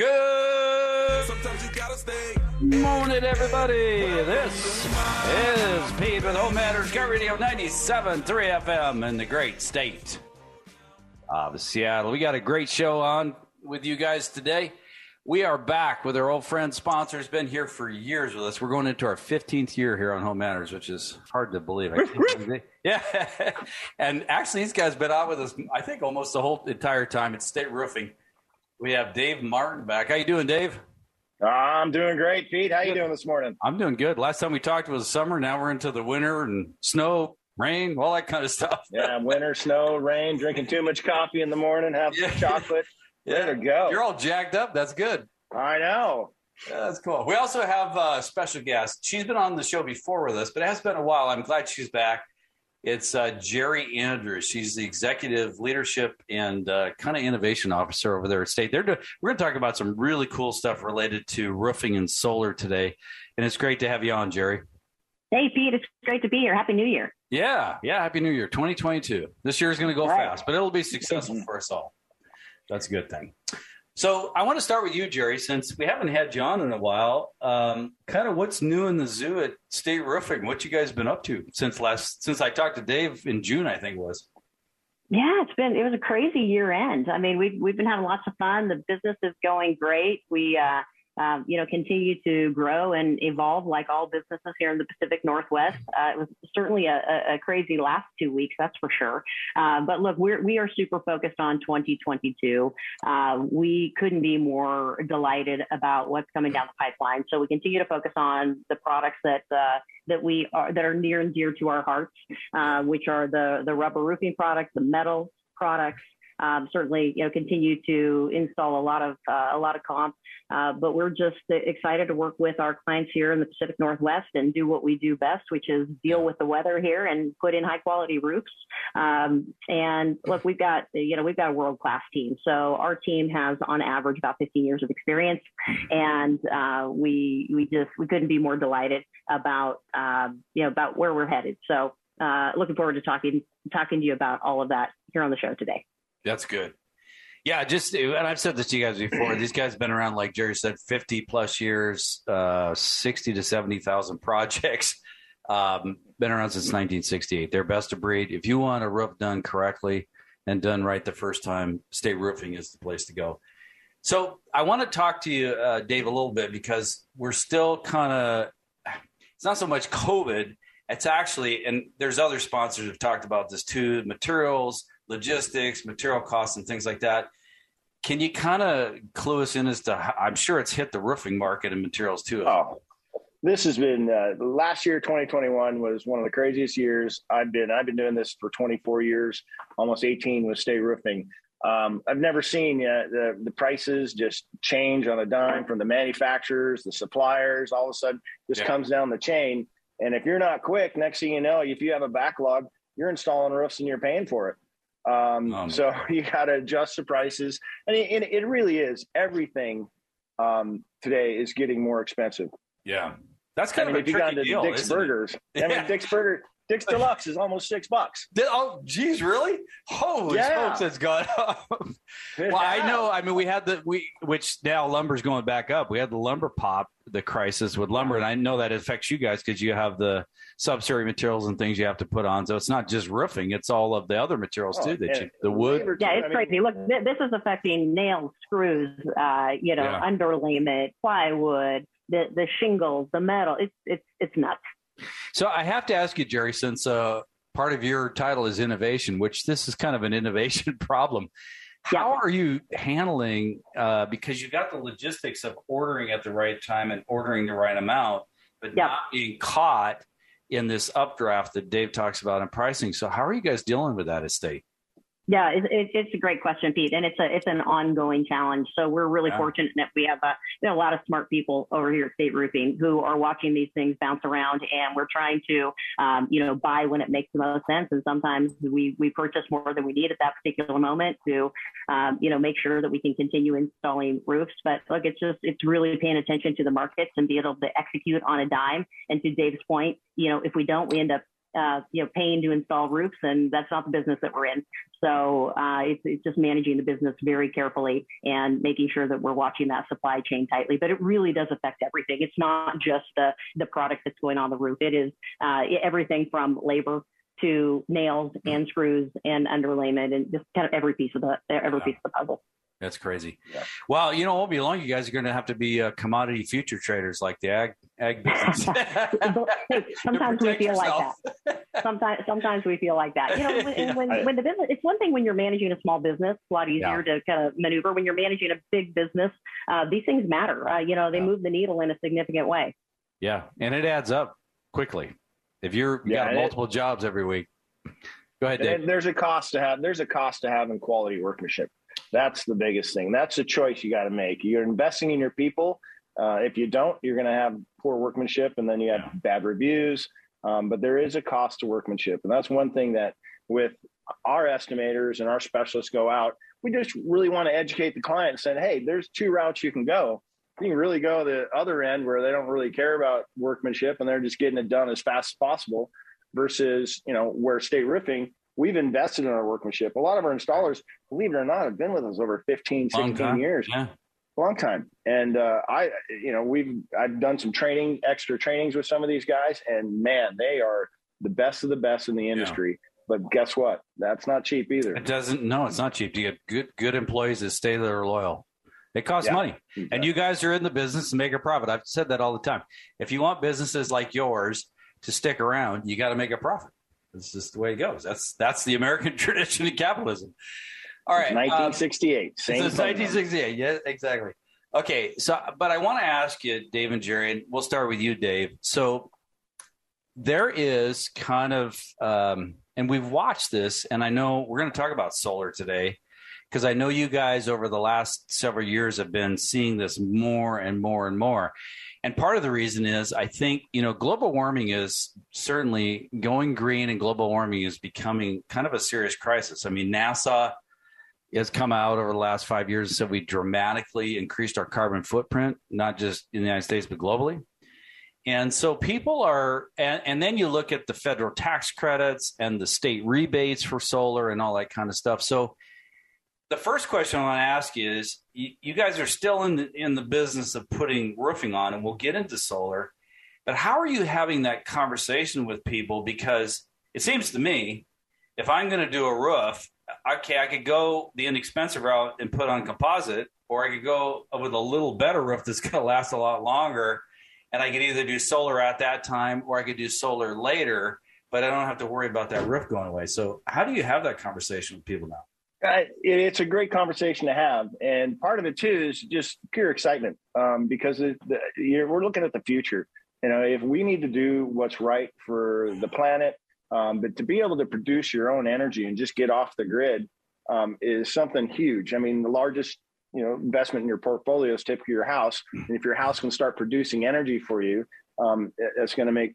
Good Sometimes you gotta stay. morning, everybody. This is Pete with Home Matters KIRO Radio 97.3 FM in the great state of Seattle. We got a great show on with you guys today. We are back with our old friend sponsor. has Been here for years with us. We're going into our 15th year here on Home Matters, which is hard to believe. I can't believe yeah, and actually, these guys have been on with us. I think almost the whole entire time. It's State Roofing. We have Dave Martin back. How you doing, Dave? I'm doing great, Pete. How you doing this morning? I'm doing good. Last time we talked was summer. Now we're into the winter and snow, rain, all that kind of stuff. Yeah, winter, snow, rain, drinking too much coffee in the morning, have Yeah. chocolate. Way to go. You're all jacked up. That's good. I know. Yeah, that's cool. We also have a special guest. She's been on the show before with us, but it has been a while. I'm glad she's back. It's uh, Jeri Andrews. She's the executive leadership and uh, kind of innovation officer over there at State. They're do- we're going to talk about some really cool stuff related to roofing and solar today, and it's great to have you on, Jeri. Hey, Pete, it's great to be here. Happy New Year. Yeah, yeah. Happy New Year, 2022. This year is going to go Right. fast, but it'll be successful for us all. That's a good thing. So I want to start with you, Jeri, since we haven't had John in a while. Um, kind of what's new in the zoo at State Roofing? What you guys been up to since last? Since I talked to Dave in June, I think was. Yeah, it's been it was a crazy year end. I mean, we've we've been having lots of fun. The business is going great. We uh, um, you know continue to grow and evolve like all businesses here in the Pacific Northwest. Uh, it was certainly a, a, crazy last two weeks, that's for sure. Uh, but look, we're we are super focused on 2022. Uh, we couldn't be more delighted about what's coming down the pipeline. So we continue to focus on the products that. Uh, that we are that are near and dear to our hearts, uh, which are the the rubber roofing products, the metal products. Um, certainly, you know, continue to install a lot of uh, a lot of comp, uh, but we're just excited to work with our clients here in the Pacific Northwest and do what we do best, which is deal with the weather here and put in high quality roofs. Um, and look, we've got you know we've got a world class team. So our team has on average about 15 years of experience, and uh, we we just we couldn't be more delighted about um, you know about where we're headed. So uh, looking forward to talking talking to you about all of that here on the show today. That's good. Yeah, just and I've said this to you guys before. These guys have been around, like Jeri said, fifty plus years, uh, sixty to seventy thousand projects. Um, been around since 1968. They're best of breed. If you want a roof done correctly and done right the first time, State Roofing is the place to go. So I want to talk to you, uh, Dave, a little bit because we're still kind of. It's not so much COVID. It's actually, and there's other sponsors who've talked about this too. Materials, logistics, material costs, and things like that. Can you kind of clue us in as to? How, I'm sure it's hit the roofing market and materials too. Oh, this has been uh, last year. 2021 was one of the craziest years I've been. I've been doing this for 24 years, almost 18 with State Roofing. Um, I've never seen uh, the the prices just change on a dime from the manufacturers, the suppliers. All of a sudden, this Yeah. comes down the chain, and if you're not quick, next thing you know, if you have a backlog, you're installing roofs and you're paying for it. Um, Oh, so God. you got to adjust the prices, and it, it, it really is everything um, today is getting more expensive. Yeah, that's I kind mean, of if a you got tricky to deal. Dick's isn't it? Burgers, I Yeah. mean, Dick's Burger, Dick's Deluxe is almost six bucks. Did- oh, geez, really? Holy Yeah. smokes, it's gone up. well, I know. I mean, we had the we, which now lumber's going back up. We had the lumber pop, the crisis with lumber, and I know that affects you guys because you have the substrate materials and things you have to put on. So it's not just roofing; it's all of the other materials Oh, too. That you, the wood. labor, too. Yeah, I it's mean, crazy. Look, th- this is affecting nails, screws, uh, you know, Yeah. underlayment, plywood, the the shingles, the metal. It's it's it's nuts. So I have to ask you, Jeri, since uh, part of your title is innovation, which this is kind of an innovation problem. How are you handling uh, because you've got the logistics of ordering at the right time and ordering the right amount, but Yeah. not being caught in this updraft that Dave talks about in pricing. So how are you guys dealing with that estate? Yeah, it, it, it's a great question, Pete, and it's a it's an ongoing challenge. So we're really Yeah. fortunate that we have a, you know, a lot of smart people over here at State Roofing who are watching these things bounce around, and we're trying to, um, you know, buy when it makes the most sense. And sometimes we we purchase more than we need at that particular moment to, um, you know, make sure that we can continue installing roofs. But look, it's just it's really paying attention to the markets and be able to execute on a dime. And to Dave's point, you know, if we don't, we end up uh, you know, paying to install roofs, and that's not the business that we're in. So uh, it's, it's just managing the business very carefully and making sure that we're watching that supply chain tightly. But it really does affect everything. It's not just the the product that's going on the roof. It is uh, everything from labor to nails and screws and underlayment and just kind of every piece of the every yeah. piece of the puzzle. That's crazy. Yeah. Well, you know, it won't be long. You guys are going to have to be uh, commodity future traders like the ag ag business. sometimes we feel yourself. like that. Sometimes, sometimes we feel like that. You know, when, yeah. when, when, the business, it's one thing when you're managing a small business, it's a lot easier yeah. to kind of maneuver. When you're managing a big business, uh, these things matter. Uh, you know, they move the needle in a significant way. Yeah, and it adds up quickly. If you're you got multiple it, jobs every week, go ahead. Dave. There's a cost to have. There's a cost to having quality workmanship. That's the biggest thing. That's a choice you got to make. You're investing in your people. Uh, if you don't, you're going to have poor workmanship, and then you have yeah. bad reviews. Um, but there is a cost to workmanship, and that's one thing that with our estimators and our specialists go out. We just really want to educate the client and say, hey, there's two routes you can go. You can really go the other end where they don't really care about workmanship and they're just getting it done as fast as possible versus, you know, where state roofing we've invested in our workmanship. A lot of our installers, believe it or not, have been with us over 15, 16 years. Yeah. Long time. And uh, I, you know, we've, I've done some training, extra trainings with some of these guys, and man, they are the best of the best in the industry. Yeah. But guess what? That's not cheap either. It doesn't. No, it's not cheap to get good good employees that stay there loyal. It costs yeah, money, exactly. and you guys are in the business to make a profit. I've said that all the time. If you want businesses like yours to stick around, you got to make a profit. It's just the way it goes. That's that's the American tradition of capitalism. All right, 1968. Um, same. 1968. Yeah, exactly. Okay, so but I want to ask you, Dave and Jeri, and we'll start with you, Dave. So there is kind of, um, and we've watched this, and I know we're going to talk about solar today because I know you guys over the last several years have been seeing this more and more and more. And part of the reason is I think, you know, global warming is certainly going green and global warming is becoming kind of a serious crisis. I mean, NASA has come out over the last five years and said we dramatically increased our carbon footprint, not just in the United States, but globally. And so people are, and, and, then you look at the federal tax credits and the state rebates for solar and all that kind of stuff. So the first question I want to ask you is you, you guys are still in the, in the business of putting roofing on, and we'll get into solar. But how are you having that conversation with people? Because it seems to me, if I'm going to do a roof, okay, I could go the inexpensive route and put on composite, or I could go with a little better roof that's going to last a lot longer. And I could either do solar at that time or I could do solar later, but I don't have to worry about that roof going away. So, how do you have that conversation with people now? it's a great conversation to have, and part of it too is just pure excitement um, because the, we're looking at the future. You know, if we need to do what's right for the planet, um, but to be able to produce your own energy and just get off the grid um, is something huge. I mean, the largest you know investment in your portfolio is typically your house, and if your house can start producing energy for you, um, it's going to make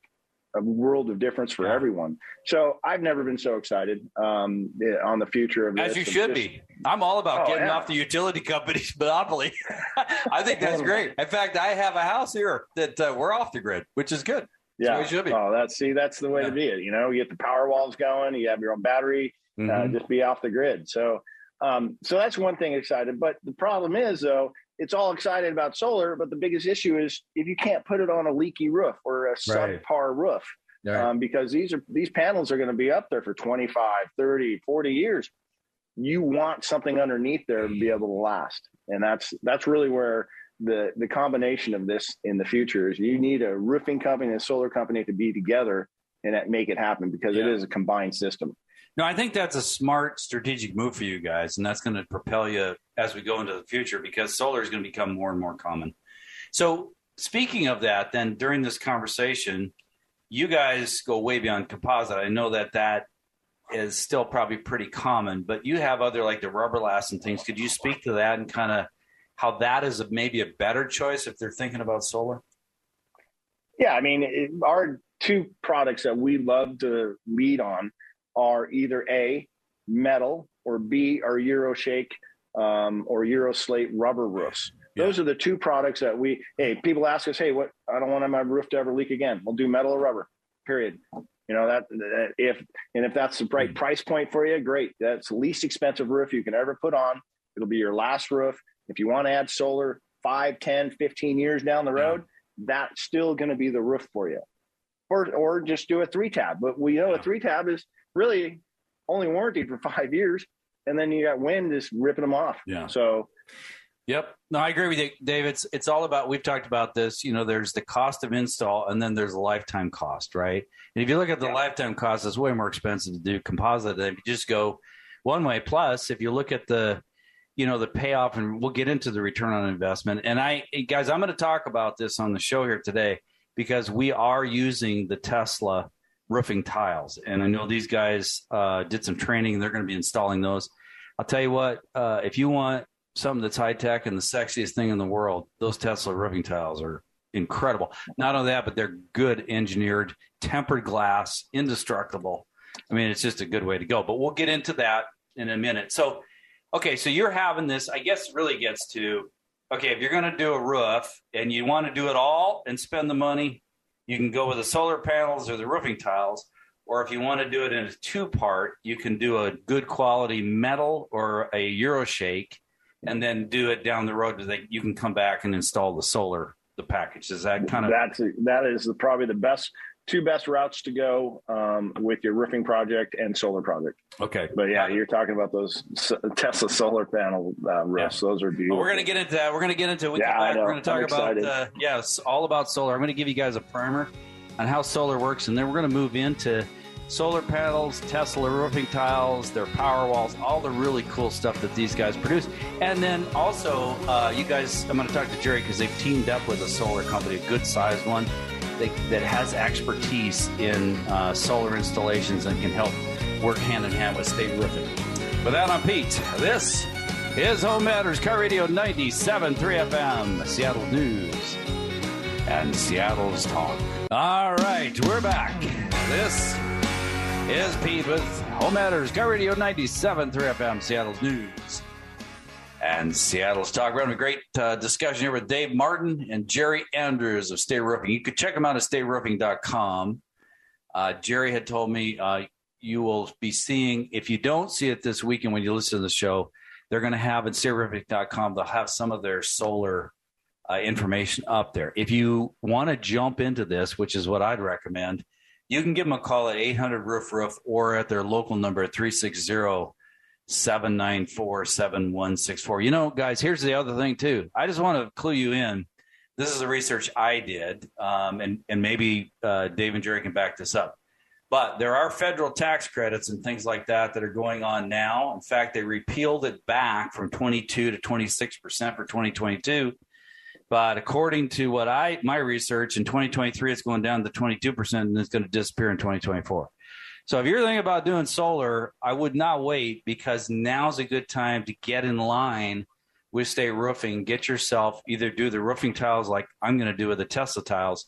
a world of difference for yeah. everyone. So I've never been so excited um, on the future of as this. you should just, be. I'm all about oh, getting yeah. off the utility company's monopoly. I think that's great. In fact, I have a house here that uh, we're off the grid, which is good. Yeah, should be. Oh, that's see, that's the way yeah. to be. It. You know, you get the power walls going. You have your own battery. Uh, mm-hmm. Uh, just be off the grid. So, um, so that's one thing excited. But the problem is though it's all excited about solar, but the biggest issue is if you can't put it on a leaky roof or a right. subpar roof, right. um, because these are these panels are going to be up there for 25, 30, 40 years. You want something underneath there to be able to last, and that's that's really where the the combination of this in the future is. You need a roofing company and a solar company to be together and make it happen because yeah. it is a combined system. No, I think that's a smart strategic move for you guys, and that's going to propel you as we go into the future because solar is going to become more and more common. So, speaking of that, then during this conversation, you guys go way beyond composite. I know that that is still probably pretty common, but you have other like the Rubberlast and things. Could you speak to that and kind of how that is a, maybe a better choice if they're thinking about solar? Yeah, I mean, it, our two products that we love to lead on are either A, metal, or B, are Euroshake um, or Euroslate rubber roofs. Yeah. Those are the two products that we, hey, people ask us, hey, what, I don't want my roof to ever leak again. We'll do metal or rubber, period. You know that, that if and if that's the right price point for you, great. That's the least expensive roof you can ever put on. It'll be your last roof. If you want to add solar 5, 10, 15 years down the road, yeah. that's still going to be the roof for you. Or or just do a three tab. But we know yeah. a three tab is really only warranted for five years, and then you got wind just ripping them off. Yeah. So Yep. No, I agree with you, Dave. It's it's all about we've talked about this. You know, there's the cost of install and then there's the lifetime cost, right? And if you look at the yeah. lifetime cost, it's way more expensive to do composite than if you just go one way. Plus, if you look at the you know the payoff and we'll get into the return on investment. And I guys, I'm going to talk about this on the show here today because we are using the Tesla roofing tiles. And I know these guys uh, did some training they're going to be installing those. I'll tell you what, uh, if you want something that's high tech and the sexiest thing in the world. Those Tesla roofing tiles are incredible. Not only that, but they're good engineered, tempered glass, indestructible. I mean, it's just a good way to go. But we'll get into that in a minute. So, okay, so you're having this, I guess, really gets to okay, if you're going to do a roof and you want to do it all and spend the money, you can go with the solar panels or the roofing tiles. Or if you want to do it in a two part, you can do a good quality metal or a Euroshake and then do it down the road that you can come back and install the solar the package is that kind of that's that is the, probably the best two best routes to go um, with your roofing project and solar project. Okay, but yeah, you're talking about those Tesla solar panel uh, roofs. Yeah. Those are beautiful. Well, we're going to get into that. We're going to get into it. Yeah, we're going to talk about uh, yes, all about solar. I'm going to give you guys a primer on how solar works, and then we're going to move into solar panels, Tesla roofing tiles, their power walls, all the really cool stuff that these guys produce. And then also, uh, you guys, I'm going to talk to Jerry because they've teamed up with a solar company, a good sized one, that, that has expertise in uh, solar installations and can help work hand in hand with state roofing. With that, I'm Pete. This is Home Matters KIRO Radio 97.3 FM, Seattle News and Seattle's Talk. All right, we're back. This is Pete with Home Matters, KIRO Radio 97, 3 FM, Seattle's News. And Seattle's Talk. We're having a great uh, discussion here with Dave Martin and Jeri Andrews of State Roofing. You could check them out at stateroofing.com. Uh, Jeri had told me uh, you will be seeing, if you don't see it this weekend when you listen to the show, they're going to have at stateroofing.com, they'll have some of their solar uh, information up there. If you want to jump into this, which is what I'd recommend, you can give them a call at 800 Roof Roof or at their local number at 360 794 7164. You know, guys, here's the other thing, too. I just want to clue you in. This is the research I did, um, and, and maybe uh, Dave and Jeri can back this up. But there are federal tax credits and things like that that are going on now. In fact, they repealed it back from 22 to 26 percent for 2022 but according to what I my research in 2023, it's going down to 22 percent, and it's going to disappear in 2024. So if you're thinking about doing solar, I would not wait because now's a good time to get in line with State Roofing. Get yourself either do the roofing tiles like I'm going to do with the Tesla tiles,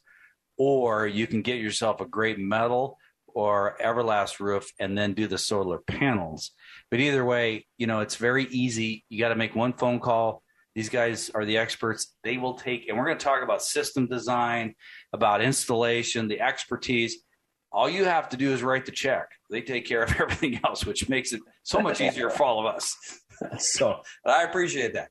or you can get yourself a great metal or Everlast roof and then do the solar panels. But either way, you know, it's very easy. You got to make one phone call these guys are the experts. They will take, and we're going to talk about system design, about installation, the expertise. All you have to do is write the check. They take care of everything else, which makes it so much easier for all of us. so I appreciate that.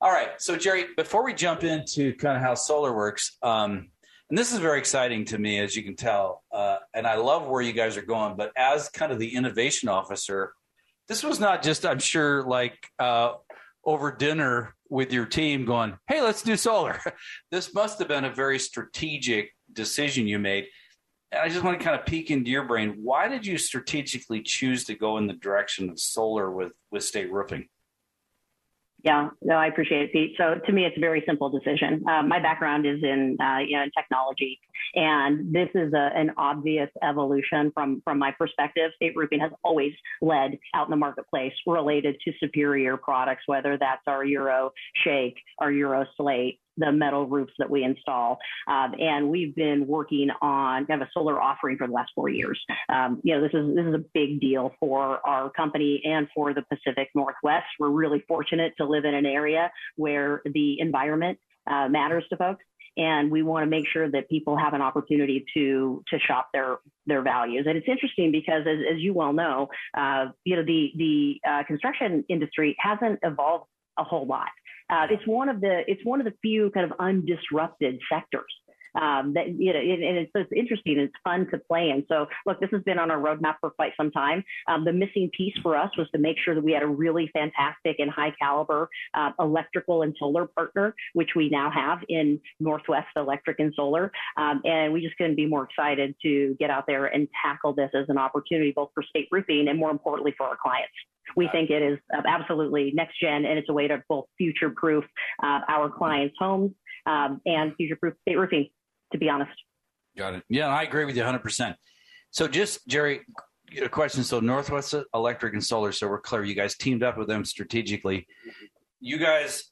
All right. So, Jeri, before we jump into kind of how solar works, um, and this is very exciting to me, as you can tell, uh, and I love where you guys are going. But as kind of the innovation officer, this was not just, I'm sure, like uh, over dinner with your team going, hey, let's do solar. this must have been a very strategic decision you made. I just want to kind of peek into your brain. Why did you strategically choose to go in the direction of solar with, with state roofing? Yeah, no, I appreciate it, Pete. So to me, it's a very simple decision. Uh, my background is in, uh, you know, technology, and this is a, an obvious evolution from from my perspective. State roofing has always led out in the marketplace related to superior products, whether that's our Euro Shake, our Euro Slate, the metal roofs that we install. Um, and we've been working on kind of a solar offering for the last four years. Um, you know, this is this is a big deal for our company and for the Pacific Northwest. We're really fortunate to live in an area where the environment uh, matters to folks and we want to make sure that people have an opportunity to to shop their their values. And it's interesting because, as, as you well know, uh, you know the the uh, construction industry hasn't evolved a whole lot. Uh, it's one of the it's one of the few kind of undisrupted sectors um, that you know, and it's, it's interesting. And it's fun to play in. So, look, this has been on our roadmap for quite some time. Um, the missing piece for us was to make sure that we had a really fantastic and high caliber uh, electrical and solar partner, which we now have in Northwest Electric and Solar. Um, and we just couldn't be more excited to get out there and tackle this as an opportunity, both for state roofing and more importantly for our clients. We think it is absolutely next gen, and it's a way to both future proof uh, our clients' homes um, and future proof state roofing to be honest. Got it. Yeah, I agree with you 100%. So just, Jeri, a question. So Northwest Electric and Solar, so we're clear, you guys teamed up with them strategically. You guys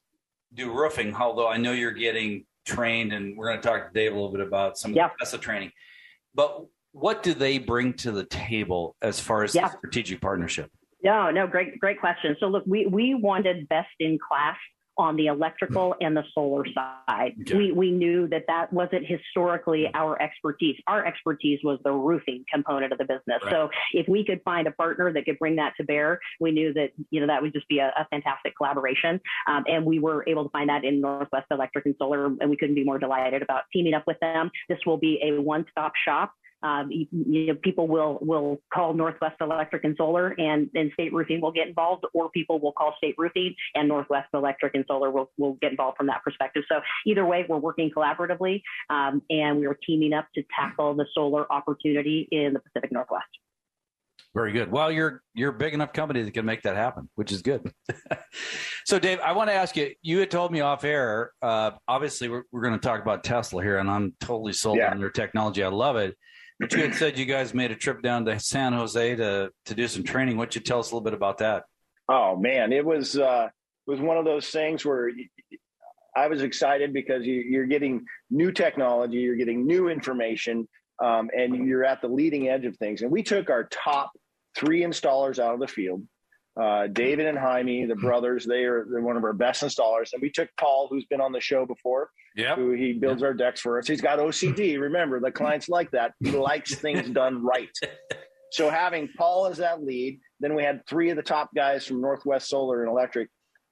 do roofing, although I know you're getting trained, and we're going to talk to Dave a little bit about some yeah. of the training. But what do they bring to the table as far as yeah. strategic partnership? No, no, great, great question. So look, we we wanted best in class on the electrical and the solar side. Okay. We, we knew that that wasn't historically our expertise. Our expertise was the roofing component of the business. Right. So if we could find a partner that could bring that to bear, we knew that, you know, that would just be a, a fantastic collaboration. Um, and we were able to find that in Northwest Electric and Solar, and we couldn't be more delighted about teaming up with them. This will be a one-stop shop um, you, you know, people will will call Northwest Electric and Solar, and, and State Roofing will get involved, or people will call State Roofing, and Northwest Electric and Solar will, will get involved from that perspective. So either way, we're working collaboratively, um, and we are teaming up to tackle the solar opportunity in the Pacific Northwest. Very good. Well, you're you're a big enough company that can make that happen, which is good. so, Dave, I want to ask you. You had told me off air. Uh, obviously, we're, we're going to talk about Tesla here, and I'm totally sold yeah. on their technology. I love it. But you had said you guys made a trip down to San Jose to to do some training. What you tell us a little bit about that? Oh man, it was uh, was one of those things where I was excited because you, are getting new technology, you're getting new information, um, and you're at the leading edge of things. And we took our top three installers out of the field. Uh, David and Jaime, the brothers, they are they're one of our best installers. And we took Paul, who's been on the show before, yeah, who he builds yep. our decks for us. He's got OCD. Remember, the clients like that. He likes things done right. So having Paul as that lead, then we had three of the top guys from Northwest Solar and Electric,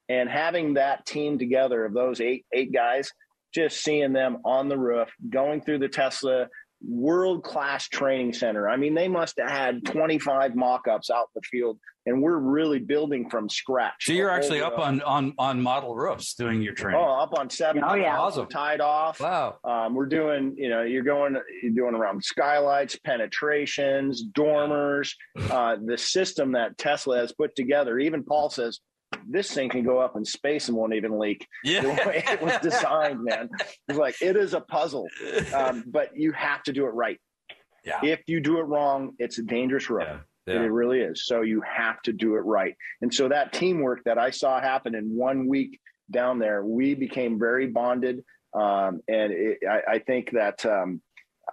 and having that team together of those eight eight guys, just seeing them on the roof, going through the Tesla world class training center. I mean, they must have had 25 mock ups out in the field, and we're really building from scratch. So you're actually up on, on on model roofs doing your training. Oh, up on seven. Oh, yeah. Awesome. Tied off. Wow. Um, we're doing, you know, you're going, you're doing around skylights, penetrations, dormers, uh, the system that Tesla has put together. Even Paul says, this thing can go up in space and won't even leak. Yeah. The way it was designed, man. It's like it is a puzzle, um, but you have to do it right. Yeah. If you do it wrong, it's a dangerous road. Yeah. Yeah. It really is. So you have to do it right. And so that teamwork that I saw happen in one week down there, we became very bonded. Um, and it, I, I, think that um,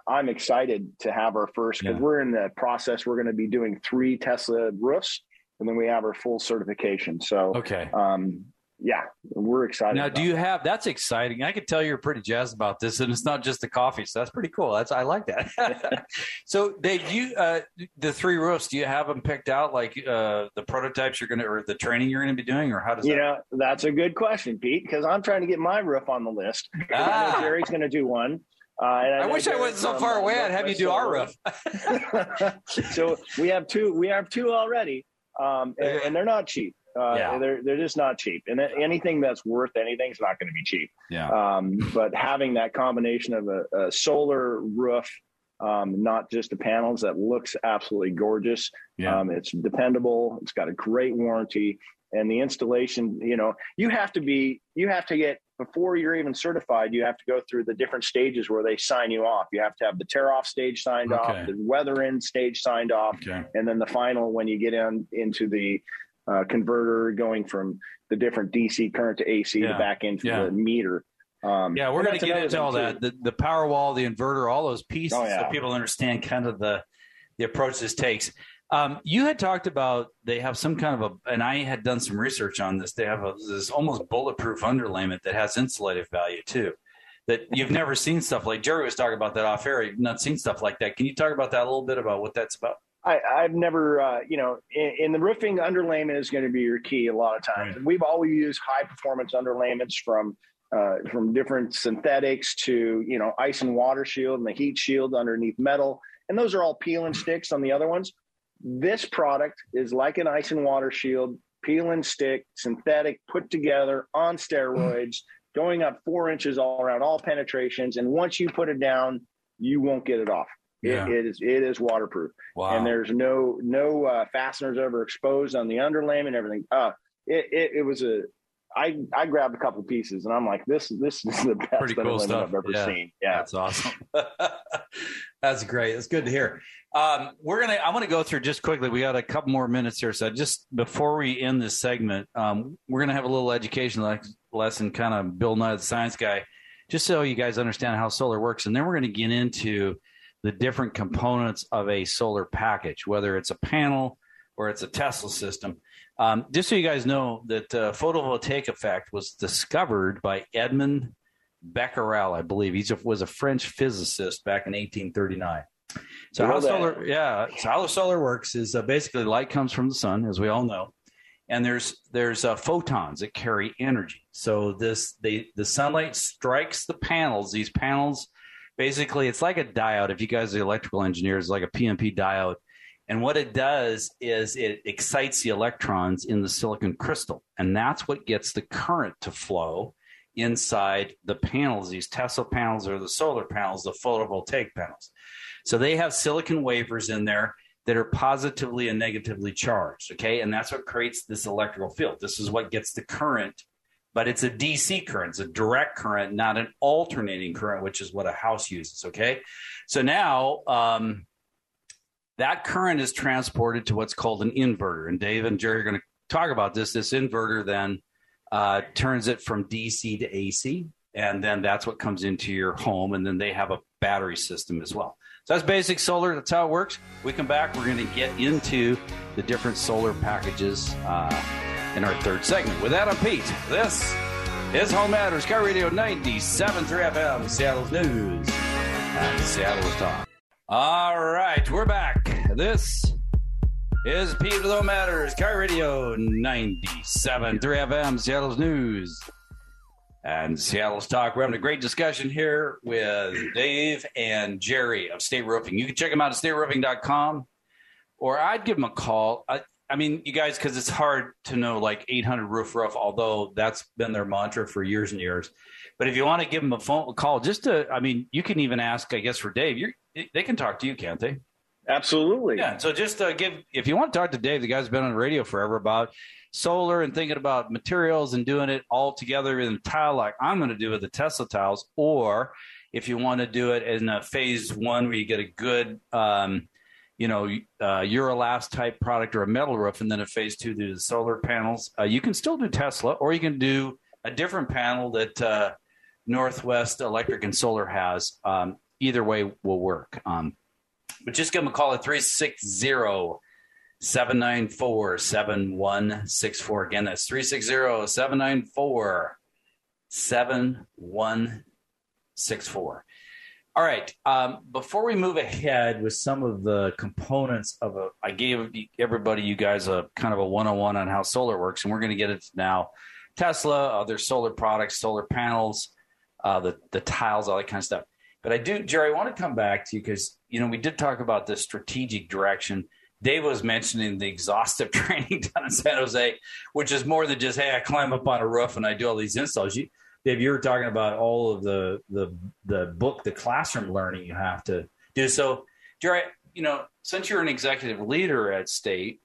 I'm excited to have our first because yeah. we're in the process. We're going to be doing three Tesla roofs and then we have our full certification. So, okay. Um, yeah, we're excited. Now, do you that. have that's exciting? I can tell you're pretty jazzed about this, and it's not just the coffee. So that's pretty cool. That's I like that. so, Dave, you uh, the three roofs, do you have them picked out like uh, the prototypes you're going to or the training you're going to be doing, or how does you that? know that's a good question, Pete, because I'm trying to get my roof on the list. Ah. Jeri's going to do one. Uh, I, I wish I wasn't so far away. I'd have you do our roof. so we have two. We have two already um, and, and, they're not cheap. Uh, yeah. they're they're just not cheap, and anything that's worth anything is not going to be cheap. Yeah. Um, but having that combination of a, a solar roof, um, not just the panels, that looks absolutely gorgeous. Yeah. Um, it's dependable. It's got a great warranty, and the installation. You know, you have to be you have to get before you're even certified, you have to go through the different stages where they sign you off. You have to have the tear off stage signed okay. off, the weather in stage signed off, okay. and then the final when you get in into the uh, converter going from the different DC current to AC yeah. to back into yeah. the meter. Um, yeah, we're going to get into all too. that the, the power wall, the inverter, all those pieces, oh, yeah. so people understand kind of the the approach this takes. Um, you had talked about they have some kind of a, and I had done some research on this. They have a, this almost bulletproof underlayment that has insulative value too. that you've never seen stuff like Jeri was talking about that off air. You've not seen stuff like that. Can you talk about that a little bit about what that's about? I, have never, uh, you know, in, in, the roofing, underlayment is going to be your key a lot of times. Right. We've always used high performance underlayments from uh, from different synthetics to you know ice and water shield and the heat shield underneath metal, and those are all peel and sticks on the other ones. This product is like an ice and water shield, peel and stick, synthetic, put together on steroids, going up four inches all around, all penetrations, and once you put it down, you won't get it off. Yeah. It, it is it is waterproof, wow. and there's no no uh, fasteners ever exposed on the underlayment. And everything. Uh, it, it, it was a I I grabbed a couple pieces and I'm like, this this is the best Pretty cool stuff. I've ever yeah. seen. Yeah, that's awesome. that's great. That's good to hear. Um, we're gonna. I want to go through just quickly. We got a couple more minutes here, so just before we end this segment, um, we're gonna have a little education lesson, kind of Bill Nye the Science Guy, just so you guys understand how solar works, and then we're gonna get into the different components of a solar package, whether it's a panel or it's a Tesla system. Um, just so you guys know that uh, photovoltaic effect was discovered by Edmond Becquerel, I believe. He was a French physicist back in 1839. So how solar, yeah, so how solar works is uh, basically light comes from the sun, as we all know, and there's there's uh, photons that carry energy. So this they the sunlight strikes the panels. These panels, basically, it's like a diode. If you guys are electrical engineers, like a PNP diode, and what it does is it excites the electrons in the silicon crystal. And that's what gets the current to flow inside the panels, these Tesla panels or the solar panels, the photovoltaic panels. So they have silicon wafers in there that are positively and negatively charged. Okay. And that's what creates this electrical field. This is what gets the current, but it's a DC current, it's a direct current, not an alternating current, which is what a house uses. Okay. So now, um, that current is transported to what's called an inverter. And Dave and Jerry are going to talk about this. This inverter then uh, turns it from DC to AC, and then that's what comes into your home. And then they have a battery system as well. So that's basic solar. That's how it works. We come back. We're going to get into the different solar packages uh, in our third segment. With that, I'm Pete. This is Home Matters, KIRO Radio 97.3 FM, Seattle's News, and Seattle's Talk. All right, we're back. This is Pete with Matters, KIRO Radio 97, 3 FM, Seattle's News, and Seattle's Talk. We're having a great discussion here with Dave and Jerry of State Roofing. You can check them out at stateroofing.com, or I'd give them a call. I, I mean, you guys, because it's hard to know like 800 roof roof, although that's been their mantra for years and years. But if you want to give them a phone call, just to, I mean, you can even ask, I guess, for Dave. You're they can talk to you, can't they? Absolutely. Yeah. So just uh, give if you want to talk to Dave, the guy's been on the radio forever about solar and thinking about materials and doing it all together in tile like I'm going to do with the Tesla tiles, or if you want to do it in a phase one where you get a good, um, you know, uh, type product or a metal roof, and then a phase two do the solar panels. Uh, you can still do Tesla, or you can do a different panel that uh, Northwest Electric and Solar has. Um, either way will work. Um, but just give them a call at 360 794 7164. Again, that's 360 794 7164. All right. Um, before we move ahead with some of the components of a, I gave everybody, you guys, a kind of a one on one on how solar works, and we're going to get it now. Tesla, other solar products, solar panels, uh, the the tiles, all that kind of stuff. But I do, Jeri, I want to come back to you because, you know, we did talk about the strategic direction. Dave was mentioning the exhaustive training down in San Jose, which is more than just, hey, I climb up on a roof and I do all these installs. You, Dave, you were talking about all of the the the book, the classroom learning you have to do. So, Jeri, you know, since you're an executive leader at State,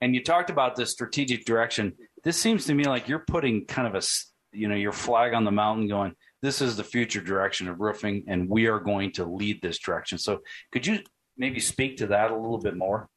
and you talked about the strategic direction, this seems to me like you're putting kind of a you know your flag on the mountain, going, this is the future direction of roofing, and we are going to lead this direction. So, could you maybe speak to that a little bit more?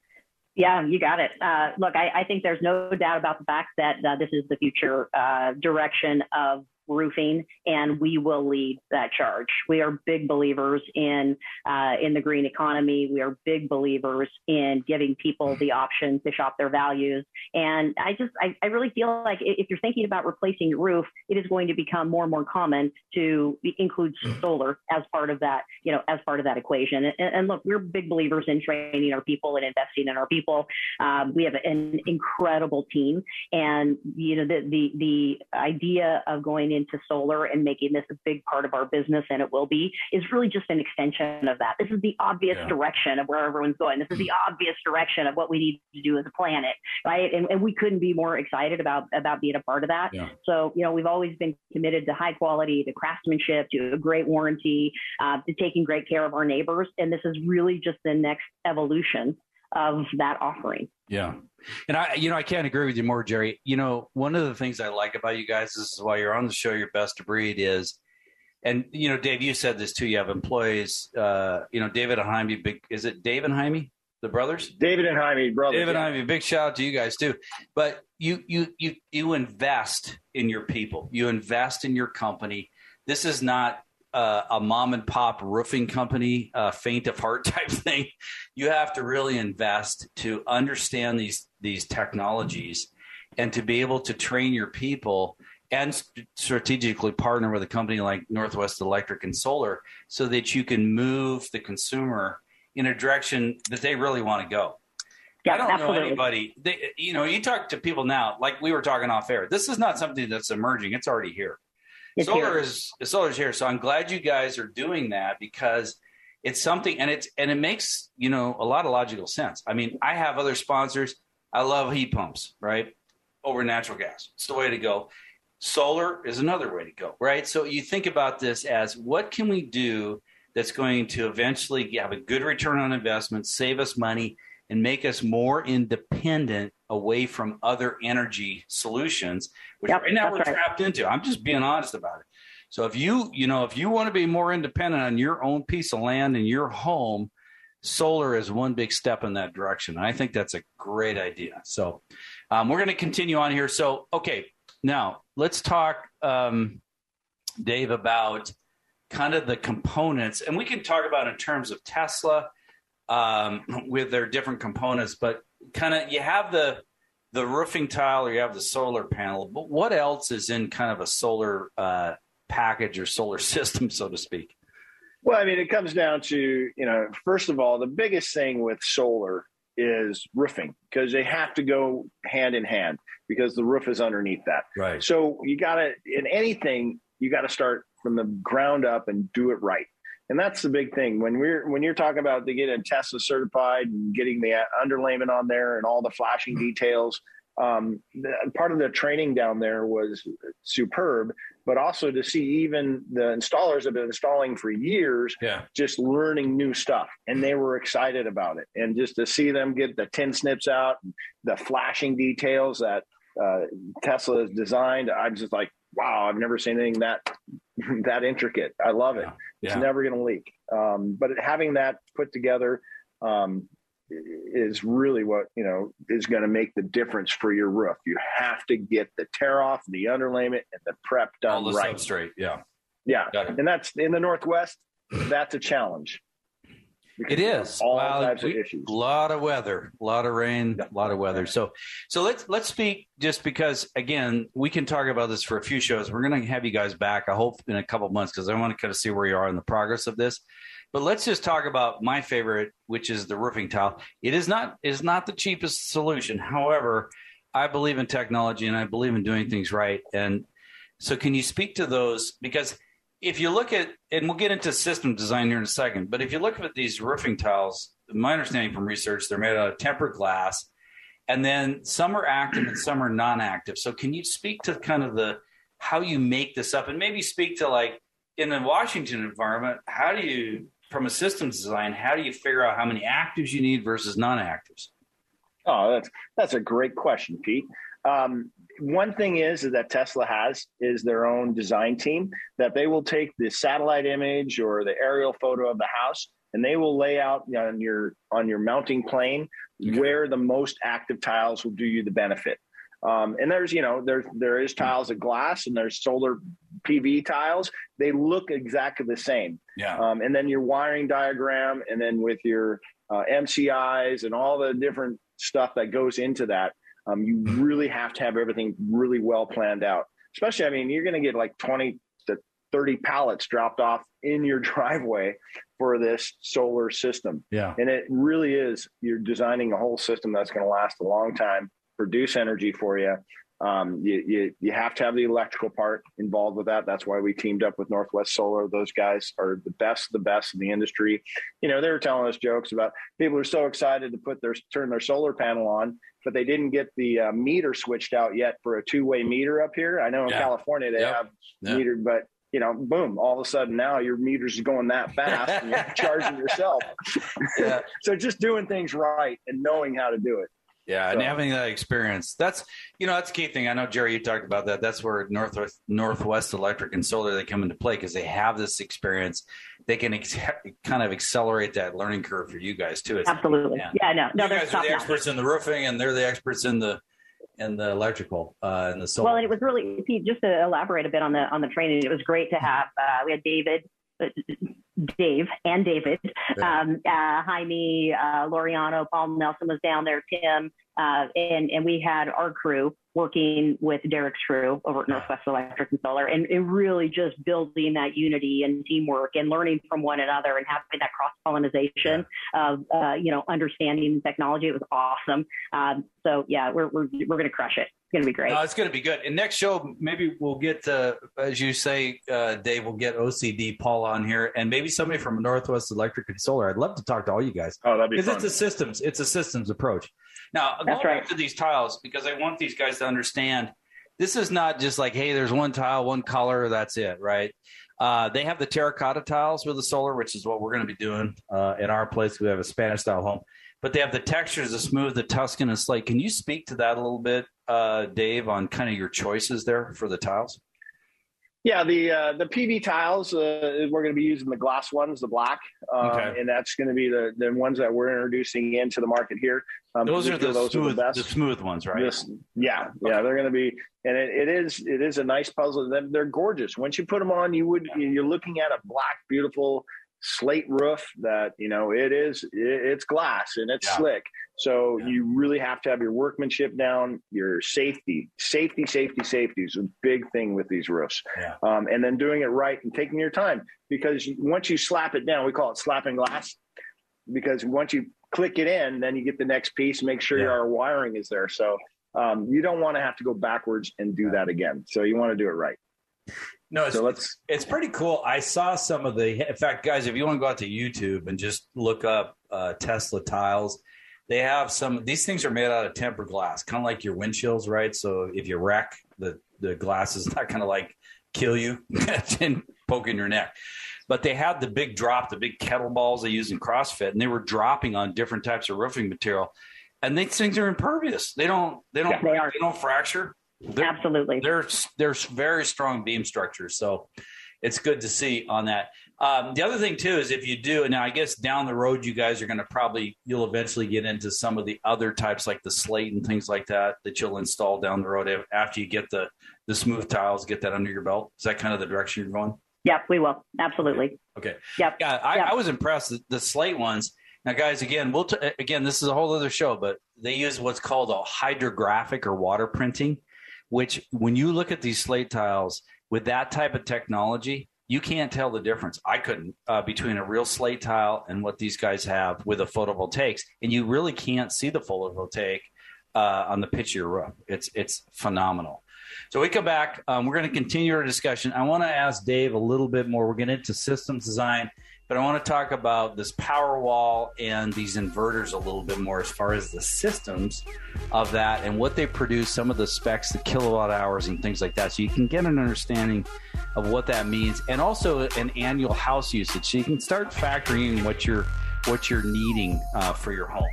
Yeah, you got it. Uh, look, I, I, think there's no doubt about the fact that uh, this is the future uh, direction of roofing, and we will lead that charge. We are big believers in uh, in the green economy. We are big believers in giving people the option to shop their values. And I just I, I really feel like if you're thinking about replacing your roof, it is going to become more and more common to include solar as part of that you know as part of that equation. And, and look, we're big believers in training our people and investing in our people. Um, we have an incredible team, and you know the the the idea of going into solar and making this a big part of our business, and it will be, is really just an extension of that. This is the obvious yeah. direction of where everyone's going. This is the obvious direction of what we need to do as a planet, right? And, and we couldn't be more excited about about being a part of that. Yeah. So you know we've always been committed to high quality, to craftsmanship, to a great warranty, uh, to taking great care of our neighbors, and this is really just the next evolution of that offering. Yeah. And I, you know, I can't agree with you more, Jeri. You know, one of the things I like about you guys this is while you're on the show, your best to breed is, and you know, Dave, you said this too. You have employees. Uh, you know, David and Jaime. Big is it Dave and Jaime, the brothers? David and Jaime, brothers. David yeah. and Jaime. Big shout out to you guys too. But you, you, you, you invest in your people. You invest in your company. This is not uh, a mom and pop roofing company, uh, faint of heart type thing. You have to really invest to understand these these technologies and to be able to train your people and st- strategically partner with a company like Northwest Electric and Solar so that you can move the consumer in a direction that they really want to go. Yeah, I don't absolutely. know anybody. They, you know, you talk to people now, like we were talking off air. This is not something that's emerging; it's already here. It's solar here. is solar's here. So I'm glad you guys are doing that because it's something and it's and it makes, you know, a lot of logical sense. I mean, I have other sponsors. I love heat pumps, right? Over natural gas. It's the way to go. Solar is another way to go, right? So you think about this as what can we do that's going to eventually have a good return on investment, save us money, and make us more independent away from other energy solutions, which yep, right now we're right. trapped into. I'm just being honest about it. So if you, you know, if you want to be more independent on your own piece of land in your home, solar is one big step in that direction. And I think that's a great idea. So um, we're going to continue on here. So, okay, now let's talk, um, Dave, about kind of the components. And we can talk about in terms of Tesla um, with their different components. But kind of you have the the roofing tile or you have the solar panel. But what else is in kind of a solar uh, package or solar system, so to speak? Well, I mean, it comes down to you know, first of all, the biggest thing with solar is roofing because they have to go hand in hand because the roof is underneath that. Right. So you got to in anything you got to start from the ground up and do it right and that's the big thing when we're when you're talking about the getting Tesla certified and getting the underlayment on there and all the flashing details. Um, the, part of the training down there was superb, but also to see even the installers have been installing for years, yeah. just learning new stuff, and they were excited about it. And just to see them get the tin snips out, the flashing details that uh, Tesla has designed, I'm just like, wow, I've never seen anything that that intricate. I love it. Yeah. It's never going to leak. Um, but having that put together um, is really what you know is going to make the difference for your roof. You have to get the tear off, the underlayment, and the prep done All the right. Straight, yeah, yeah, and that's in the Northwest. That's a challenge. It is all well, types we, of issues. A lot of weather, a lot of rain, a lot of weather. So, so let's let's speak just because again we can talk about this for a few shows. We're going to have you guys back. I hope in a couple months because I want to kind of see where you are in the progress of this. But let's just talk about my favorite, which is the roofing tile. It is not is not the cheapest solution. However, I believe in technology and I believe in doing things right. And so, can you speak to those because if you look at, and we'll get into system design here in a second, but if you look at these roofing tiles, my understanding from research, they're made out of tempered glass, and then some are active and some are non-active. So, can you speak to kind of the how you make this up, and maybe speak to like in the Washington environment, how do you, from a systems design, how do you figure out how many actives you need versus non-actives? Oh, that's that's a great question, Pete. Um, one thing is, is that Tesla has is their own design team that they will take the satellite image or the aerial photo of the house and they will lay out on your on your mounting plane okay. where the most active tiles will do you the benefit. Um, and there's you know there's there is tiles of glass and there's solar PV tiles, they look exactly the same. Yeah. Um, and then your wiring diagram, and then with your uh, MCIs and all the different stuff that goes into that, um, you really have to have everything really well planned out. Especially, I mean, you're going to get like 20 to 30 pallets dropped off in your driveway for this solar system. Yeah. And it really is, you're designing a whole system that's going to last a long time, produce energy for you. Um, you, you, you have to have the electrical part involved with that. That's why we teamed up with Northwest Solar. Those guys are the best, the best in the industry. You know, they were telling us jokes about people who are so excited to put their turn their solar panel on, but they didn't get the uh, meter switched out yet for a two way meter up here. I know in Yeah. California they Yep. have Yep. metered, but you know, boom, all of a sudden now your meter's going that fast and you're charging yourself. Yeah. so just doing things right and knowing how to do it. Yeah, and having that experience. That's you know, that's a key thing. I know Jeri, you talked about that. That's where Northwest Northwest Electric and Solar they come into play because they have this experience. They can ex- kind of accelerate that learning curve for you guys too. Absolutely. Yeah. Yeah, no, no, you they're guys are the experts in the roofing, and they're the experts in the in the electrical uh, and the solar. Well, and it was really just to elaborate a bit on the on the training. It was great to have. Uh, we had David, uh, Dave, and David, Yeah. um, uh, Jaime, uh, Loriano, Paul Nelson was down there, Tim, uh, and and we had our crew working with Derek's crew over at Northwest Electric and Solar, and, and really just building that unity and teamwork and learning from one another and having that cross pollination of uh, you know understanding technology. It was awesome. Um, so yeah, we're we're we're gonna crush it. It's gonna be great. No, it's going to be good. And next show, maybe we'll get, uh, as you say, uh, Dave, we'll get OCD Paul on here, and maybe somebody from Northwest Electric and Solar. I'd love to talk to all you guys Oh, that'd be because it's a systems, it's a systems approach. Now, That's going right. back to these tiles, because I want these guys to understand, this is not just like, hey, there's one tile, one color, that's it, right? Uh, they have the terracotta tiles with the solar, which is what we're going to be doing uh, in our place. We have a Spanish style home, but they have the textures, the smooth, the Tuscan, and slate. Can you speak to that a little bit, uh, Dave, on kind of your choices there for the tiles? Yeah, the uh, the PV tiles uh, we're going to be using the gloss ones, the black, um, Okay. and that's going to be the the ones that we're introducing into the market here. Um, Those are the those smooth, are the best. the smooth ones, right? Just- yeah, yeah, they're going to be, and it, it is it is a nice puzzle. They're, they're gorgeous. Once you put them on, you would you're looking at a black, beautiful slate roof that you know it is it's glass and it's Yeah. slick. So Yeah. you really have to have your workmanship down, your safety, safety, safety, safety is a big thing with these roofs. Yeah. Um, and then doing it right and taking your time because once you slap it down, we call it slapping glass because once you click it in, then you get the next piece, make sure Yeah. our wiring is there. So um, you don't want to have to go backwards and do that again. So you want to do it right. No, it's, So let's it's pretty cool. I saw some of the. In fact, guys, if you want to go out to YouTube and just look up uh, Tesla tiles, they have some. These things are made out of tempered glass, kind of like your windshields, right? So if you wreck, the the glass is not going to like kill you and poke in your neck. But they had the big drop, the big kettle balls they use in CrossFit, and they were dropping on different types of roofing material. And these things are impervious. They don't. They don't. Yeah, they they don't fracture. They're, Absolutely. they're they're very strong beam structures, so it's good to see on that. Um, the other thing too is if you do now, I guess down the road you guys are going to probably you'll eventually get into some of the other types like the slate and things like that that you'll install down the road after you get the the smooth tiles, get that under your belt. Is that kind of the direction you're going? Yep, we will. Absolutely. Okay. Yep. Yeah, I, Yep. I was impressed. The, the slate ones. Now, guys, again, we'll t- again. This is a whole other show, but they use what's called a hydrographic or water printing, which when you look at these slate tiles with that type of technology, you can't tell the difference. I couldn't uh, between a real slate tile and what these guys have with the photovoltaics, and you really can't see the photovoltaic uh, on the pitch of your roof. It's it's phenomenal. So we come back. Um, we're going to continue our discussion. I want to ask Dave a little bit more. We're getting into systems design, but I want to talk about this power wall and these inverters a little bit more as far as the systems of that and what they produce, some of the specs, the kilowatt hours, and things like that. So you can get an understanding of what that means, and also an annual house usage. So you can start factoring what you're what you're needing uh, for your home.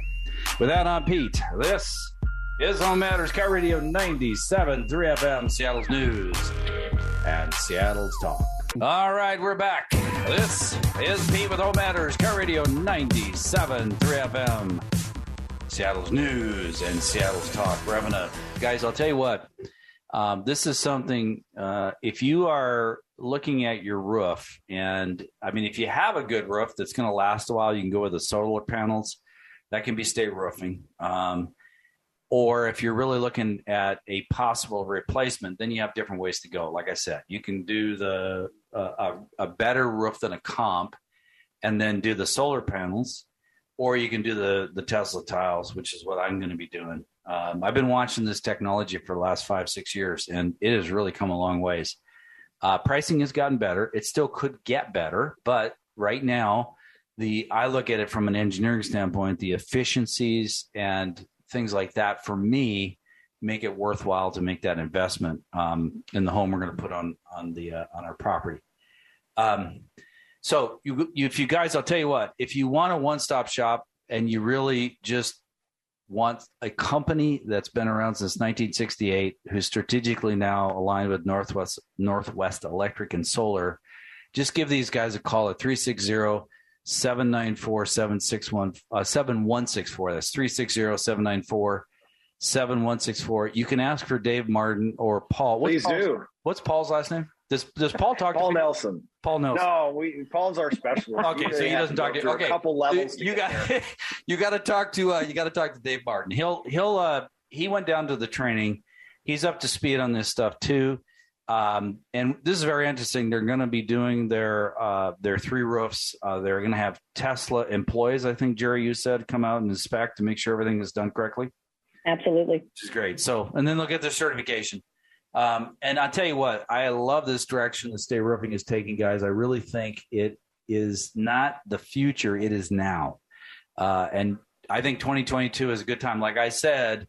With that, I'm Pete. This is Home Matters KIRO Radio 97 3 FM, Seattle's News and Seattle's Talk. All right, we're back. This is Pete with Home Matters KIRO Radio 97 3 FM, Seattle's News and Seattle's Talk. Having a, guys, I'll tell you what, Um, this is something, uh, if you are looking at your roof, and I mean, if you have a good roof that's going to last a while, you can go with the solar panels. That can be state roofing. Um, or if you're really looking at a possible replacement, then you have different ways to go. Like I said, you can do the a, a better roof than a comp, and then do the solar panels, or you can do the the Tesla tiles, which is what I'm going to be doing. Um, I've been watching this technology for the last five six years, and it has really come a long ways. Uh, pricing has gotten better. It still could get better, but right now, the I look at it from an engineering standpoint, the efficiencies and things like that for me make it worthwhile to make that investment um, in the home we're going to put on on the uh, on our property. Um, so you, you, if you guys, I'll tell you what, if you want a one stop shop and you really just want a company that's been around since 1968, who's strategically now aligned with Northwest Northwest Electric and Solar, just give these guys a call at 360 794 761 uh, 7164. That's 360 794 7164. You can ask for Dave Martin or Paul. What's Please Paul's, do. What's Paul's last name? Does Does Paul talk to Paul to Nelson? Paul Nelson. No, we Paul's our specialist. okay, so he doesn't talk to. Okay, a couple levels. You got you got to talk to uh, you got to talk to Dave Martin. He'll he'll uh, he went down to the training. He's up to speed on this stuff too. Um, and this is very interesting. They're going to be doing their uh, their three roofs. Uh, they're going to have Tesla employees. I think Jeri, you said, come out and inspect to make sure everything is done correctly. Absolutely, which is great. So, and then look at their certification. Um, and I'll tell you what, I love this direction that State Roofing is taking, guys. I really think it is not the future; it is now. Uh, and I think 2022 is a good time. Like I said,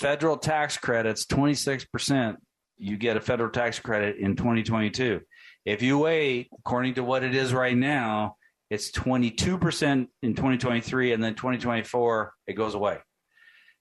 federal tax credits, 26 percent you get a federal tax credit in 2022. If you wait, according to what it is right now, it's 22% in 2023, and then 2024, it goes away.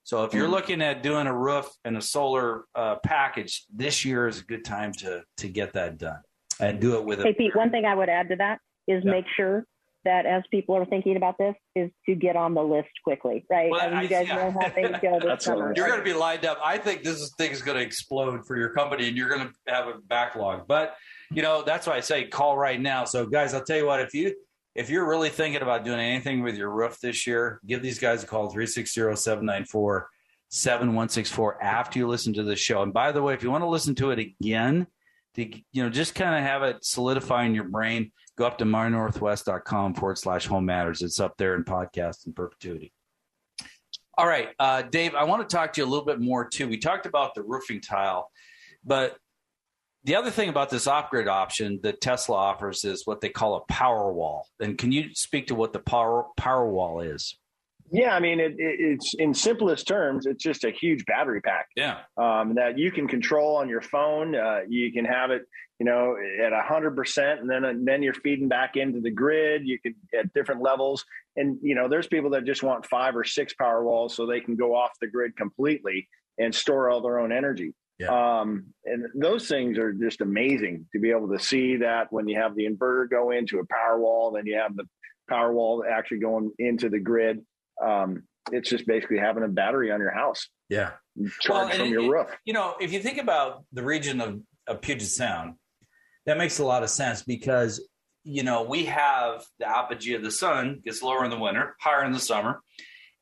So if you're hmm. looking at doing a roof and a solar uh, package, this year is a good time to to get that done and do it with. Hey, Pete, one thing I would add to that is yeah. make sure that as people are thinking about this is to get on the list quickly, right? Well, I mean, you guys I, yeah. know how things go this summer. You're going to be lined up. I think this thing is going to explode for your company, and you're going to have a backlog. But you know that's why I say call right now. So guys, I'll tell you what if you if you're really thinking about doing anything with your roof this year, give these guys a call 360-794 7164 after you listen to the show. And by the way, if you want to listen to it again, to you know just kind of have it solidify in your brain go up to mynorthwest.com forward slash home matters. It's up there in podcast in perpetuity. All right, uh, Dave, I want to talk to you a little bit more too. We talked about the roofing tile, but the other thing about this grid option that Tesla offers is what they call a power wall. And can you speak to what the power power wall is? Yeah, I mean, it, it, it's in simplest terms, it's just a huge battery pack. Yeah, um, that you can control on your phone. Uh, you can have it, you know, at a hundred percent, and then and then you're feeding back into the grid. You can at different levels, and you know, there's people that just want five or six power walls so they can go off the grid completely and store all their own energy. Yeah. Um, and those things are just amazing to be able to see that when you have the inverter go into a power wall, then you have the power wall actually going into the grid um, it's just basically having a battery on your house. Yeah. Charge well, from your it, roof. You know, if you think about the region of, of Puget Sound, that makes a lot of sense because, you know, we have the apogee of the sun gets lower in the winter, higher in the summer.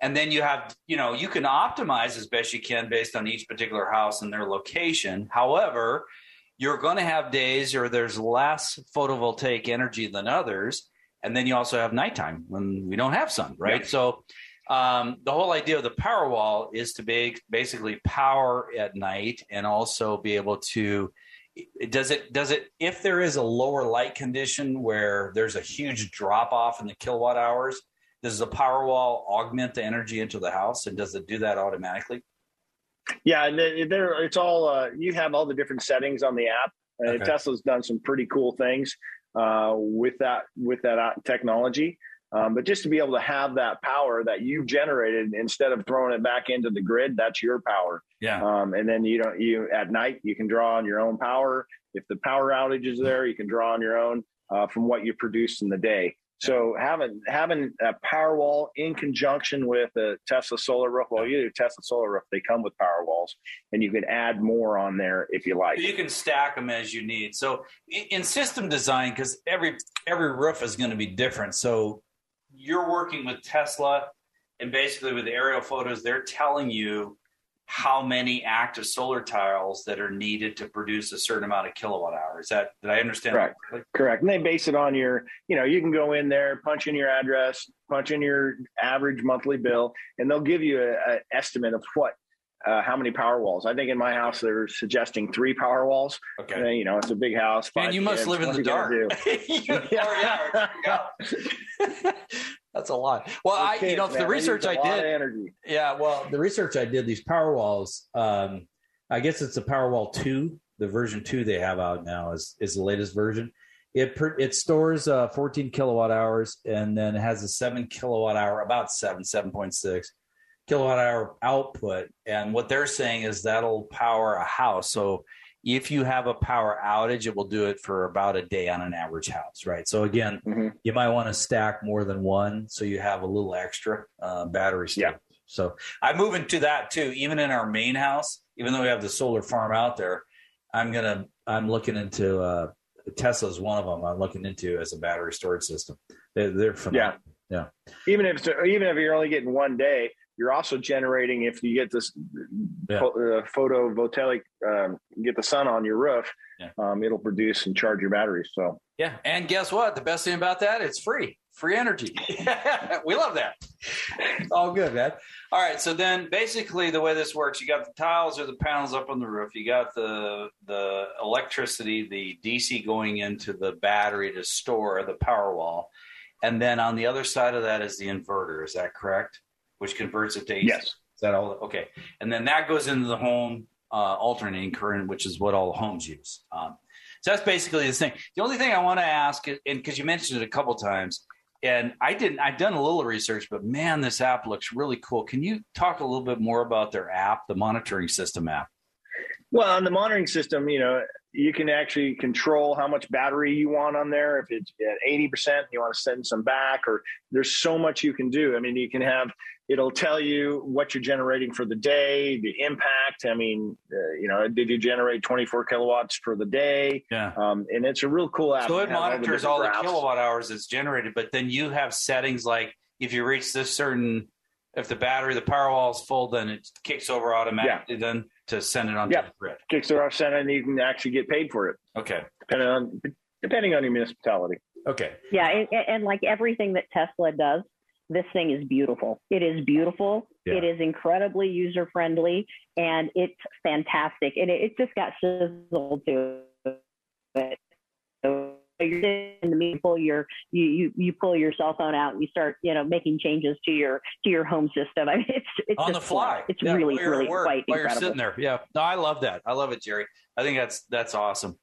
And then you have, you know, you can optimize as best you can based on each particular house and their location. However, you're going to have days where there's less photovoltaic energy than others. And then you also have nighttime when we don't have sun, right? Yeah. So um, the whole idea of the power wall is to be basically power at night and also be able to does it does it if there is a lower light condition where there's a huge drop off in the kilowatt hours does the power wall augment the energy into the house and does it do that automatically yeah and there it's all uh, you have all the different settings on the app uh, okay. tesla's done some pretty cool things uh, with that with that uh, technology um, but just to be able to have that power that you've generated instead of throwing it back into the grid, that's your power. Yeah. Um, and then you don't you at night you can draw on your own power. If the power outage is there, you can draw on your own uh, from what you produced in the day. So having having a power wall in conjunction with a Tesla solar roof, well, you do Tesla solar roof, they come with power walls, and you can add more on there if you like. You can stack them as you need. So in system design, because every every roof is going to be different. So you're working with Tesla, and basically with aerial photos, they're telling you how many active solar tiles that are needed to produce a certain amount of kilowatt hours. That did I understand? Correct. Correct. And they base it on your, you know, you can go in there, punch in your address, punch in your average monthly bill, and they'll give you an estimate of what. Uh, how many power walls? I think in my house they're suggesting three power walls. Okay. Uh, you know, it's a big house. And you must kids. live in What the are you dark. gonna? Oh, yeah. That's a lot. Well, I, you Kids, know, the man, they research I did. Yeah, well, the research I did, these Powerwalls, um, I guess it's a Powerwall two. The version two they have out now is is the latest version. It it stores uh, 14 kilowatt hours and then it has a seven kilowatt hour, about seven, seven point six kilowatt hour output. And what they're saying is that'll power a house. So if you have a power outage, it will do it for about a day on an average house, right? So again, Mhm. you might want to stack more than one so you have a little extra uh, battery storage. Yeah. So I'm moving to that too. Even in our main house, even though we have the solar farm out there, I'm gonna I'm looking into uh, Tesla's one of them. I'm looking into as a battery storage system. They're, they're phenomenal. even if it's, even if you're only getting one day, you're also generating if you get this Yeah. pho- uh, photovoltaic, um, get the sun on your roof, Yeah. um, it'll produce and charge your batteries. So yeah. And guess what? The best thing about that, it's free, free energy. we love that. It's all good, man. All right. So then, basically, the way this works, you got the tiles or the panels up on the roof. You got the the electricity, the DC going into the battery to store the power wall, and then on the other side of that is the inverter. Is that correct? Which converts it to AC. yes, Is that all? Okay. And then that goes into the home uh, alternating current, which is what all homes use. Um, so that's basically the thing. The only thing I want to ask, and because you mentioned it a couple times, and I didn't, I've done a little research, but man, this app looks really cool. Can you talk a little bit more about their app, the monitoring system app? Well, on the monitoring system, you know, you can actually control how much battery you want on there. If it's at eighty percent, you want to send some back, or there's so much you can do. I mean, you can have it'll tell you what you're generating for the day, the impact. I mean, uh, you know, did you generate 24 kilowatts for the day? Yeah. Um, and it's a real cool app. So it has all the monitors all the kilowatt hours it's generated, but then you have settings like if you reach this certain, if the battery, the power wall is full, then it kicks over automatically then to send it onto Yeah. the grid. Kicks it off center, and you can actually get paid for it, Okay. depending on um, depending on your municipality. Okay. Yeah, and, and like everything that Tesla does, this thing is beautiful. It is beautiful. Yeah. It is incredibly user friendly, and it's fantastic. And it, it just got sizzle to it. So you're in the meeting, pull your you, you you pull your cell phone out and you start you know making changes to your to your home system. I mean, it's it's on the just fly. It's Yeah, really while you're really work, quite while you're sitting there. Yeah. No, I love that. I love it, Jeri. I think that's that's awesome.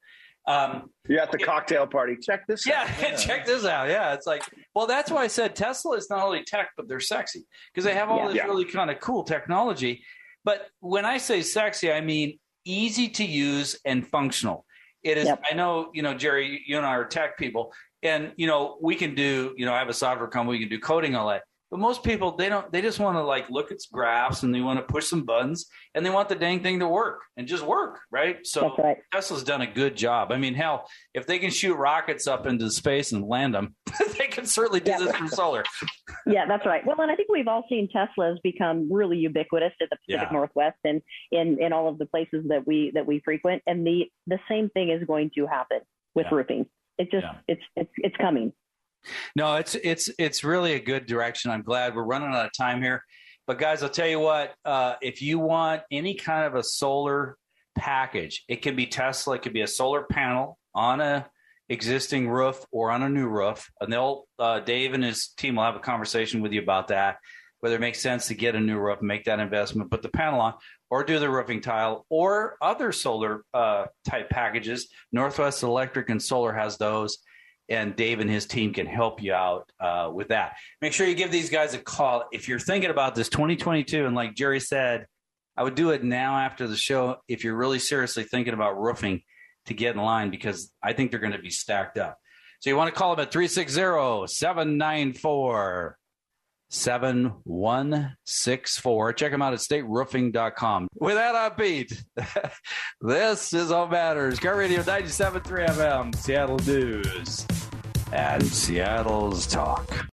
Um, You're at the cocktail party. Check this yeah, out. check this out. Yeah, it's like, well, that's why I said Tesla is not only tech, but they're sexy because they have all Yeah. this Yeah. really kind of cool technology. But when I say sexy, I mean easy to use and functional. It is. Yep. I know, you know, Jeri, you and I are tech people, and you know, we can do. You know, I have a software company. We can do coding all that. But most people, they don't. They just want to like look at graphs and they want to push some buttons and they want the dang thing to work and just work, right? So right. Tesla's done a good job. I mean, hell, if they can shoot rockets up into space and land them, they can certainly do Yeah. this from solar. Yeah, that's right. Well, and I think we've all seen Teslas become really ubiquitous in the Pacific Yeah. Northwest and in, in all of the places that we that we frequent. And the the same thing is going to happen with Yeah. roofing. It just it's it's it's coming. No, it's it's it's really a good direction. I'm glad we're running out of time here, but guys, I'll tell you what. Uh, if you want any kind of a solar package, it can be Tesla. It could be a solar panel on a existing roof or on a new roof, and they'll uh, Dave and his team will have a conversation with you about that. Whether it makes sense to get a new roof, make that investment, put the panel on, or do the roofing tile, or other solar uh, type packages. Northwest Electric and Solar has those and Dave and his team can help you out uh, with that. Make sure you give these guys a call if you're thinking about this 2022. And like Jeri said, I would do it now after the show if you're really seriously thinking about roofing to get in line because I think they're going to be stacked up. So you want to call them at 360 794 7164. Check them out at stateroofing.com. With that, I'm Pete. this is All Matters. KIRO Radio 97.3 FM, Seattle News, and Seattle's Talk.